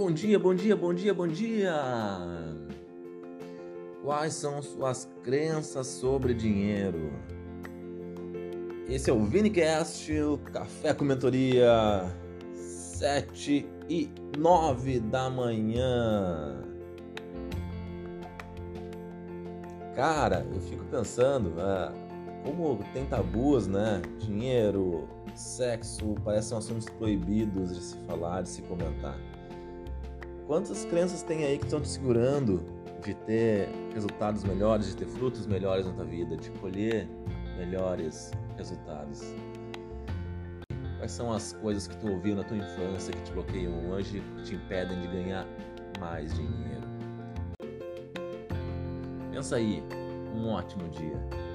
Bom dia, bom dia, bom dia, bom dia! Quais são suas crenças sobre dinheiro? Esse é o Vinicast, o Café com Mentoria, 7 e 9 da manhã. Cara, eu fico pensando, né, como tem tabus, né? Dinheiro, sexo, parecem assuntos proibidos de se falar, de se comentar. Quantas crenças tem aí que estão te segurando de ter resultados melhores, de ter frutos melhores na tua vida, de colher melhores resultados? Quais são as coisas que tu ouviu na tua infância que te bloqueiam hoje, que te impedem de ganhar mais dinheiro? Pensa aí, um ótimo dia.